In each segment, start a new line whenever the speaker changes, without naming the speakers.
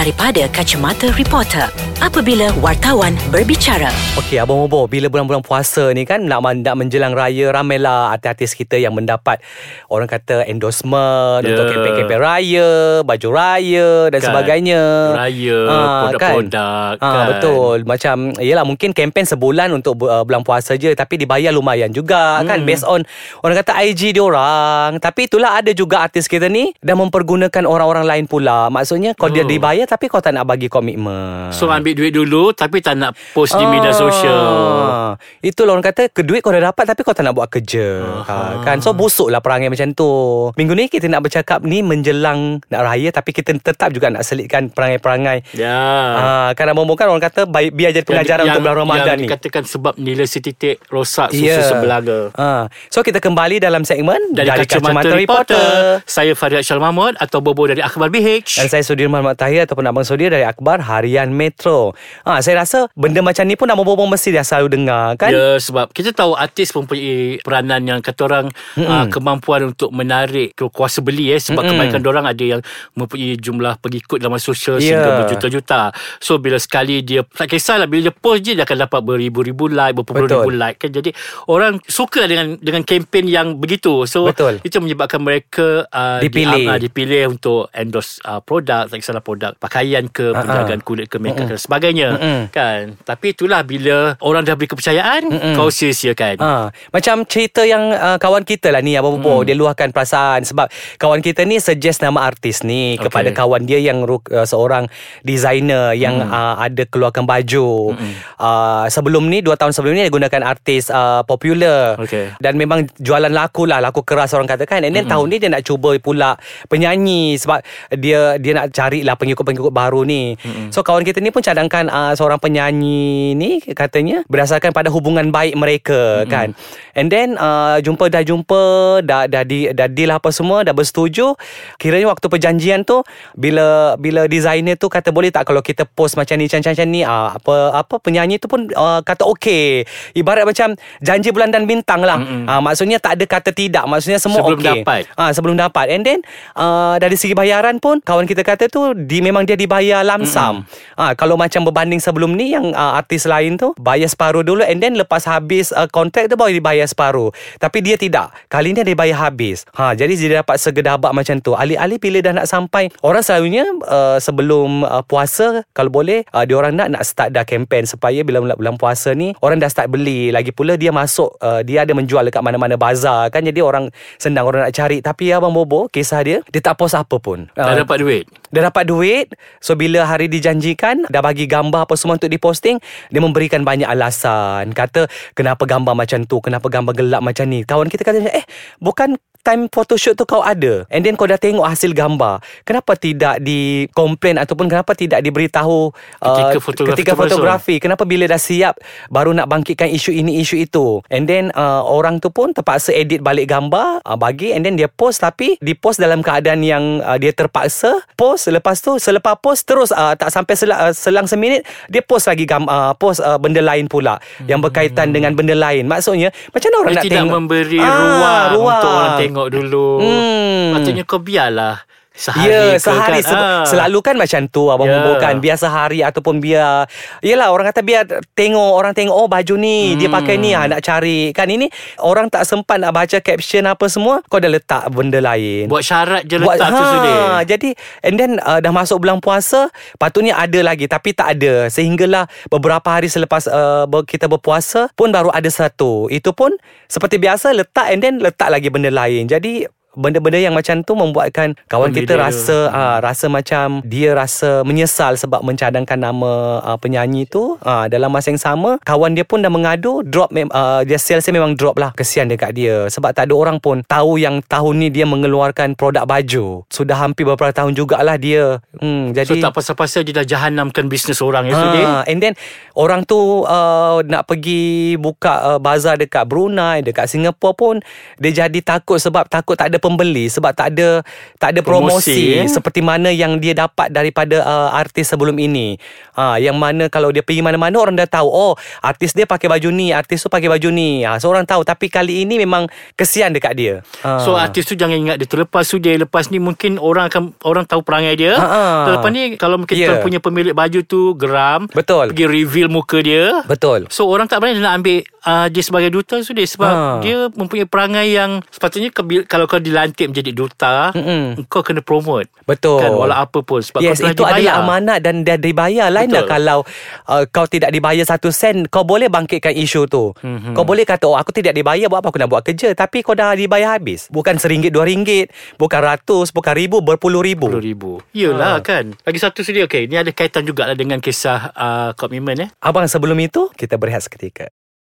daripada kacamata reporter apabila wartawan berbicara.
Okey, Abang Bobo, bila bulan-bulan puasa ni kan nak, nak menjelang raya, ramailah artis-artis kita yang mendapat orang kata endorsement
Ya.
untuk kempen-kempen raya, baju raya dan
Kan.
sebagainya.
Raya,
Ah,
produk-produk, kan.
Betul. Macam, yelah mungkin kempen sebulan untuk uh, bulan puasa je tapi dibayar lumayan juga kan
Hmm.
based on orang kata IG diorang. Tapi itulah ada juga artis kita ni dah mempergunakan orang-orang lain pula. Maksudnya kau dia
Oh.
dibayar tapi kau tak nak bagi komitmen.
So ambil duit dulu Tapi tak nak post di media sosial.
Itulah orang kata Duit kau dah dapat Tapi kau tak nak buat kerja. Ha, kan? So busuk lah perangai macam tu. Minggu ni kita nak bercakap ni Menjelang nak raya Tapi kita tetap juga nak selitkan Perangai-perangai.
Ya.
Ha, Kan Abang kan orang kata baik, Biar jadi pengajaran untuk bulan Ramadan
yang
ni.
dikatakan sebab nilai setitik rosak susu
Ya.
sebelaga.
ha. So kita kembali dalam segmen
Dari, Kacamata, Reporter. Saya Farid Syal Mahmud atau Bobo dari Akhbar BH.
Dan saya Sudirman Mat Tahir Ataupun Abang Sudir Dari Akbar Harian Metro ha, Saya rasa Benda macam ni pun Abang Bobo mesti dah selalu dengar kan
Ya sebab kita tahu artis mempunyai peranan yang kata orang uh, kemampuan untuk menarik ke kuasa beli eh sebab
Mm-mm.
kebanyakan orang ada yang mempunyai jumlah pengikut dalam sosial
Ya.
sehingga berjuta-juta. So bila sekali dia tak kisahlah bila dia post je dia akan dapat beribu-ribu like, berpuluh
Betul.
ribu like kan. Jadi orang suka dengan dengan kempen yang begitu. So
Betul.
itu menyebabkan mereka uh,
Dipilih.
Di, uh, dipilih untuk endorse uh, produk, tak kisahlah produk pakaian ke, penjagaan kulit ke, makeup ke dan sebagainya
Mm-mm.
kan. Tapi itulah bila orang dah beri kepercayaan,
Mm-mm.
kau sia-siakan.
Ha, macam cerita yang uh, kawan kita lah ni Abang Bobo hmm. Dia luahkan perasaan Sebab kawan kita ni suggest nama artis ni
Okay.
Kepada kawan dia yang uh, seorang designer Yang
Hmm.
uh, ada keluarkan baju uh, Sebelum ni, dua tahun sebelum ni Dia gunakan artis uh, popular
Okay.
Dan memang jualan laku lah Laku keras orang kata kan And then tahun ni dia nak cuba pula penyanyi Sebab dia dia nak carilah pengikut-pengikut baru ni So kawan kita ni pun cadangkan uh, Seorang penyanyi ni katanya Berdasarkan pada hubungan baik mereka kan. And then uh, jumpa dah jumpa Dah, dah, di, dah deal apa semua Dah bersetuju Kiranya waktu perjanjian tu Bila bila designer tu kata boleh tak Kalau kita post macam ni Macam-macam ni uh, apa apa penyanyi tu pun uh, kata okey Ibarat macam janji bulan dan bintang lah.
Mm-mm.
uh, Maksudnya tak ada kata tidak Maksudnya semua
Sebelum
okey
dapat.
Ah sebelum dapat. And then uh, dari segi bayaran pun kawan kita kata tu di memang dia dibayar lamsam. Ah kalau macam berbanding sebelum ni yang uh, artis lain tu bayar separuh dulu and then lepas habis uh, kontrak tu baru dibayar separuh. Tapi dia tidak. Kali ni dia bayar habis. Ha jadi dia dapat segedabak macam tu. Alih-alih bila dah nak sampai orang selalunya uh, sebelum uh, puasa kalau boleh uh, dia orang nak nak start dah kempen supaya bila bulan, puasa ni orang dah start beli. Lagi pula dia masuk uh, dia ada menjual dekat mana-mana bazar kan jadi orang senang orang nak cari tapi abang Bobo kisah dia dia tak post apa pun
Dah
Ah,
dapat duit.
Dah dapat duit So bila hari dijanjikan Dah bagi gambar apa semua Untuk diposting Dia memberikan banyak alasan. Kata Kenapa gambar macam tu? Kenapa gambar gelap macam ni? Kawan kita kata Eh bukan time photoshoot tu kau ada? And then kau dah tengok hasil gambar. Kenapa tidak di complain Ataupun kenapa tidak diberitahu
Ketika
uh,
fotografi
Ketika fotografi? Kenapa bila dah siap Baru nak bangkitkan isu ini isu itu? And then uh, Orang tu pun terpaksa edit balik gambar uh, Bagi And then dia post. Tapi di post dalam keadaan yang uh, Dia terpaksa Post. Lepas tu Selepas post Terus uh, tak sampai selang, uh, selang seminit Dia post lagi gam, uh, Post uh, benda lain pula Yang berkaitan dengan benda lain. Maksudnya Macam mana orang
Dia
nak
tidak
tengok?
memberi
Ah,
ruang,
ruang.
untuk orang tengok dulu.
Hmm.
Patutnya kau biarlah sehari
Ya
ke
sehari
kan.
se-
Ah.
Selalu kan macam tu Abang yeah. kan Biar sehari Ataupun biar Yelah orang kata biar Tengok Orang tengok Oh baju ni Dia
Hmm.
pakai ni ha, Nak cari Kan ini Orang tak sempat nak baca caption apa semua Kau dah letak benda lain
Buat syarat je letak tu sudah.
ha, Jadi And then uh, Dah masuk bulan puasa Patutnya ada lagi Tapi tak ada Sehinggalah Beberapa hari selepas uh, Kita berpuasa Pun baru ada satu Itu pun Seperti biasa Letak and then Letak lagi benda lain Jadi Benda-benda yang macam tu membuatkan kawan kita rasa uh, rasa macam dia rasa menyesal sebab mencadangkan nama uh, penyanyi tu. Uh, dalam masa yang sama kawan dia pun dah mengadu drop uh, dia sales dia memang drop lah. Kesian dekat dia. Sebab tak ada orang pun tahu yang tahun ni dia mengeluarkan produk baju. Sudah hampir beberapa tahun jugalah dia. Hmm,
So
jadi
tak pasal-pasal dia dah jahanamkan bisnes orang ya
and then orang tu uh, nak pergi buka uh, bazar dekat Brunei, dekat Singapura pun dia jadi takut sebab takut tak ada pembeli sebab tak ada tak ada promosi,
Promosi, eh?
seperti mana yang dia dapat daripada uh, artis sebelum ini. Ha yang mana kalau dia pergi mana-mana orang dah tahu oh artis dia pakai baju ni, artis tu pakai baju ni. Ha so orang tahu tapi kali ini memang kesian dekat dia. Ha.
So artis tu jangan ingat dia terlepas tu dia lepas ni mungkin orang akan orang tahu perangai dia.
Ha, ha.
Lepas ni kalau mungkin yeah. punya pemilik baju tu geram,
Betul.
pergi reveal muka dia.
Betul.
So orang tak berani nak ambil uh, dia sebagai duta tu dia sebab
Ha.
dia mempunyai perangai yang sepatutnya ke, kalau kau dilantik menjadi duta,
Mm-mm.
kau kena promote.
Betul.
Kan walau apa pun sebab
Yes,
kau telah
itu
dibayar.
adalah amanat dan dia dibayar. Lain lah kalau uh, kau tidak dibayar satu sen, kau boleh bangkitkan isu tu.
Mhm.
Mm-hmm. Kau boleh kata, oh aku tidak dibayar, buat apa aku nak buat kerja. Tapi kau dah dibayar habis. Bukan seringgit, dua ringgit. Bukan ratus, bukan ribu, berpuluh ribu.
ribu. Yelah
Ha.
kan. Lagi satu sedih okey. Ni ada kaitan jugalah dengan kisah uh, komitmen eh.
Abang sebelum itu, kita berehat seketika.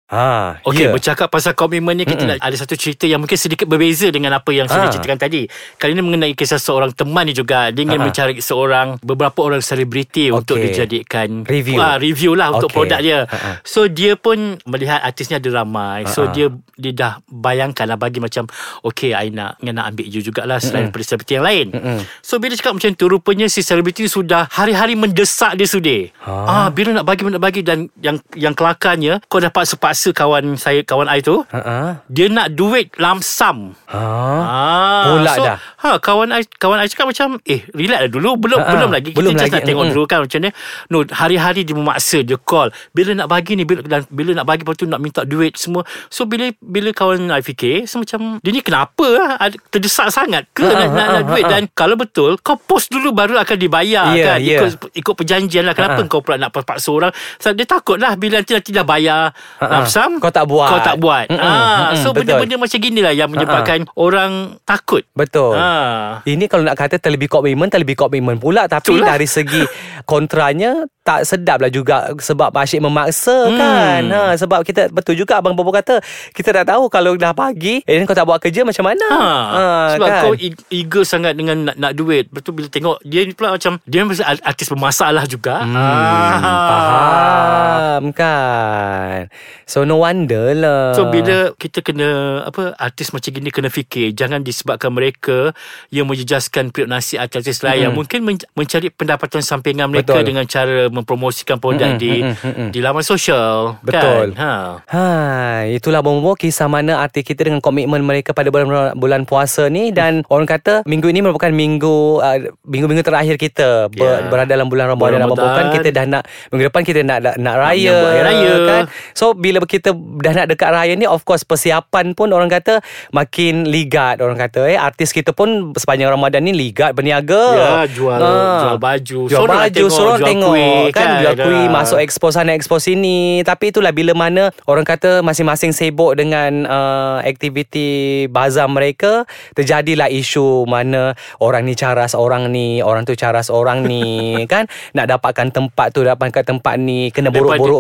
Ha,
Okey,
ya.
bercakap pasal komitmen ni kita nak ada satu cerita yang mungkin sedikit berbeza dengan apa yang saya
Ah.
ceritakan tadi. Kali ini mengenai kisah seorang teman ni juga. Dia ingin
Ah.
mencari seorang beberapa orang selebriti untuk
Okey.
dijadikan
Review.
Ah, review lah untuk produk dia.
Ah, ah.
So dia pun melihat artisnya ada ramai. So
Ah, ah.
dia dia dah bayangkan lah bagi macam okey I nak nak ambil you jugalah selain daripada selebriti yang lain.
Mm-mm.
So bila cakap macam tu rupanya si selebriti sudah hari-hari mendesak dia sudah.
Ha.
Ah bila nak bagi nak bagi dan yang yang kelakarnya kau dapat sepaksa kawan saya kawan I tu
ha.
dia nak duit lamsam.
Ha.
Ah,
Pula
so,
dah.
Ha, kawan I kawan I cakap macam eh relax lah dulu belum
Ha, ha.
belum lagi kita
Belum
just
lagi.
nak tengok
Mm-mm.
dulu kan macam ni. No, hari-hari dia memaksa dia call. Bila nak bagi ni bila dan bila nak bagi lepas tu nak minta duit semua. So bila bila kawan I fikir so macam dia ni kenapa lah Ada- terdesak sangat ke
Ha,
nak,
ha,
nak,
ha,
nak duit
ha, ha.
dan kalau betul kau post dulu baru akan dibayar
Ya,
kan
ya.
ikut ikut perjanjian lah kenapa
Ha, ha.
kau pula nak paksa orang so, dia takut lah bila nanti nanti dah bayar
Ha, ha.
lamsam
Kau tak buat.
kau tak buat
Mm-mm,
ah,
mm-mm,
so
betul.
benda-benda macam gini lah yang menyebabkan orang takut
Betul.
Ah.
Ini kalau nak kata terlebih komitmen, terlebih komitmen pula. Tapi
Itulah.
dari segi kontranya, tak sedap lah juga sebab asyik memaksa
Hmm.
kan. Ha, sebab kita, betul juga Abang Bobo kata, kita dah tahu kalau dah pagi, eh kau tak buat kerja macam mana.
Ha, sebab
kan?
kau eager sangat dengan nak, nak duit. Betul bila tengok dia ni pula macam dia mesti artis bermasalah juga.
Hmm,
Ah.
Faham kan So no wonder lah
So bila kita kena apa artis macam gini kena fikir jangan disebabkan mereka yang menjejaskan periuk nasi artis-artis lain yang mungkin men- mencari pendapatan sampingan mereka
Betul.
dengan cara mempromosikan produk
Mm-mm,
di
mm-mm.
di laman sosial
Betul.
kan. Ha.
Ha, itulah Bobo kisah mana artis kita dengan komitmen mereka pada bulan bulan puasa ni dan orang kata minggu ini merupakan minggu uh, minggu-minggu terakhir kita ber,
Ya.
berada dalam bulan Ramadan dan
Ramadan.
bukan kita dah nak minggu depan kita nak nak, nak raya,
hari raya.
kan. So bila kita dah nak dekat raya ni of course persiapan pun orang kata makin ligat orang kata eh artis kita pun sepanjang Ramadan ni ligat berniaga.
Ya, jual- jual baju.
Jual
nak
baju,
tengok,
seronok
jual
tengok
kuih,
kan,
kan.
jual kuih
Ah.
masuk expo sana expo sini tapi itulah bila mana orang kata masing-masing sibuk dengan uh, aktiviti bazar mereka terjadilah isu mana orang ni caras orang ni orang tu caras orang ni kan nak dapatkan tempat tu dapatkan tempat ni kena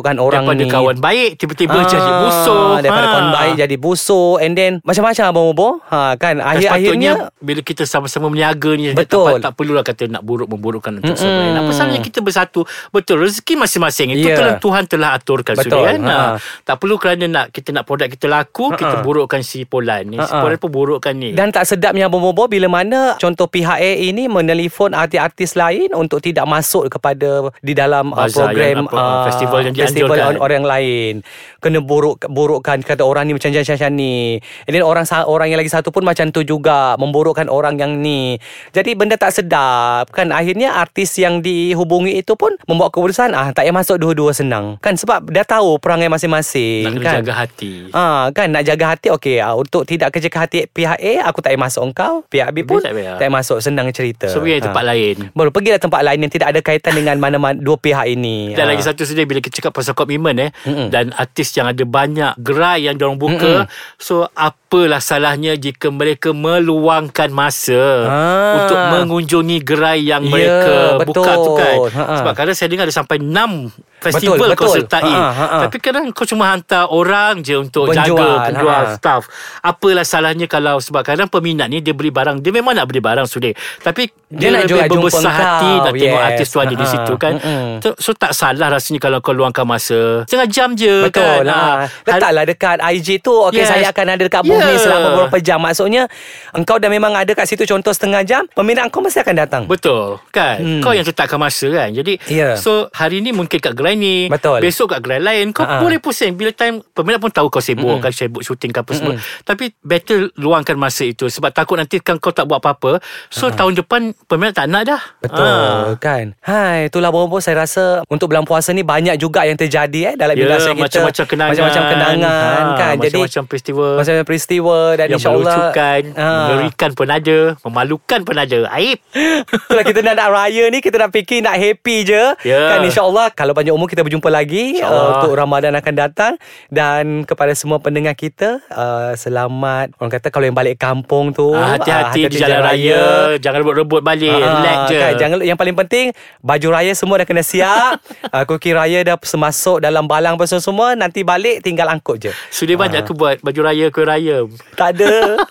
buruk-burukkan orang
daripada
ni
kawan baik tiba-tiba
Ah,
jadi musuh.
Daripada
Ha.
kawan baik jadi busuk And then Macam-macam Abang Bobo ha, Kan akhir-akhirnya
bila kita sama-sama meniaga ni
Betul.
tak, tak perlulah kata nak buruk memburukkan untuk
Mm-mm.
mm lain. Apa salahnya kita bersatu? Betul rezeki masing-masing itu telah Tuhan telah aturkan
Betul.
sudah kan.
Ha.
Ha. Tak perlu kerana nak kita nak produk kita laku kita burukkan si Polan ni. Si
Ha-ha.
Polan pun burukkan ni.
Dan tak sedapnya Abang Bobo Bila mana Contoh pihak A ini Menelefon artis-artis lain Untuk tidak masuk kepada Di dalam uh,
Bazar
program
yang apa, uh, festival yang dianjurkan.
On- orang lain Kena buruk burukkan Kata orang ni macam macam ni And then orang orang yang lagi satu pun Macam tu juga Memburukkan orang yang ni Jadi benda tak sedap Kan akhirnya artis yang dihubungi itu pun Membuat keputusan ah Tak payah masuk dua-dua senang Kan sebab dah tahu Perangai masing-masing
nak
kan?
jaga hati.
Ah kan nak jaga hati okey ah, untuk tidak kerja ke hati pihak A aku tak payah masuk engkau pihak B pun
tak
tak
payah.
masuk senang cerita.
So pergi tempat lain.
Baru pergilah tempat lain yang tidak ada kaitan dengan mana-mana dua pihak ini.
Dan
Ah.
lagi satu sedih bila kita cakap pasal komitmen eh
Mm-mm.
dan artis yang ada banyak gerai yang diorang buka. So apalah salahnya jika mereka meluangkan masa
Ah.
untuk mengunjungi gerai yang
Ya,
mereka
betul.
buka tu kan.
Ha-ha.
Sebab kadang saya dengar ada sampai 6 festival
Betul,
kau
betul.
sertai.
Ha, ha, ha.
Tapi kadang kau cuma hantar orang je untuk
Penjual,
jaga penjual
ha.
staff. Apalah salahnya kalau sebab kadang peminat ni dia beli barang, dia memang nak beli barang sudah. Tapi
Dia
dia,
nak
lebih berbesar hati
engkau.
nak tengok
Yes.
artis tu ada di
Ha,
situ kan.
mm-mm.
So, so tak salah rasanya kalau kau luangkan masa. Setengah jam je
Betul
kan.
ha. Letaklah dekat IG tu Okay
Yes.
saya akan ada dekat booth ni
Yeah.
Selama beberapa jam Maksudnya Engkau dah memang ada kat situ Contoh setengah jam Peminat kau mesti akan datang
Betul kan
Hmm.
Kau yang tetapkan masa kan Jadi
Ya.
So hari ni mungkin kat gerai ni
Betul.
Besok kat gerai lain Kau
Ha-ha.
boleh pusing Bila time Peminat pun tahu kau sibuk
Mm-mm.
kan Sibuk syuting ke apa semua Tapi better luangkan masa itu Sebab takut nanti kan kau tak buat apa-apa So tahun depan Peminat tak nak dah
Betul
Ah.
kan Hai itulah bobo saya rasa Untuk bulan puasa ni Banyak juga yang terjadi eh Dalam industri kita.
macam-macam kenangan.
Macam-macam kenangan
Ha,
kan? Jadi
Macam-macam peristiwa.
Macam-macam peristiwa Dan
Yang
insyaAllah
melucukan
Ha.
Mengerikan pun ada Memalukan pun ada. Aib.
Itulah kita nak nak raya ni Kita nak fikir Nak happy je.
Ya.
Kan insyaAllah Kalau panjang umur Kita berjumpa lagi uh, Untuk Ramadan akan datang. Dan kepada semua pendengar kita uh, Selamat Orang kata Kalau yang balik kampung tu
Ah, Hati-hati
uh,
di jalan raya. Jangan rebut-rebut balik
Ah,
Relax je.
kan, jangan yang paling penting baju raya semua dah kena siap. uh, kuki raya dah semasuk dalam balang apa semua nanti balik tinggal angkut je.
Sudah
Ah.
banyak ke buat Baju raya Kuih raya
Tak ada.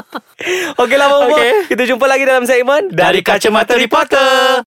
Okeylah Bobo.
Okey.
Kita jumpa lagi dalam segmen
Dari Kacamata Reporter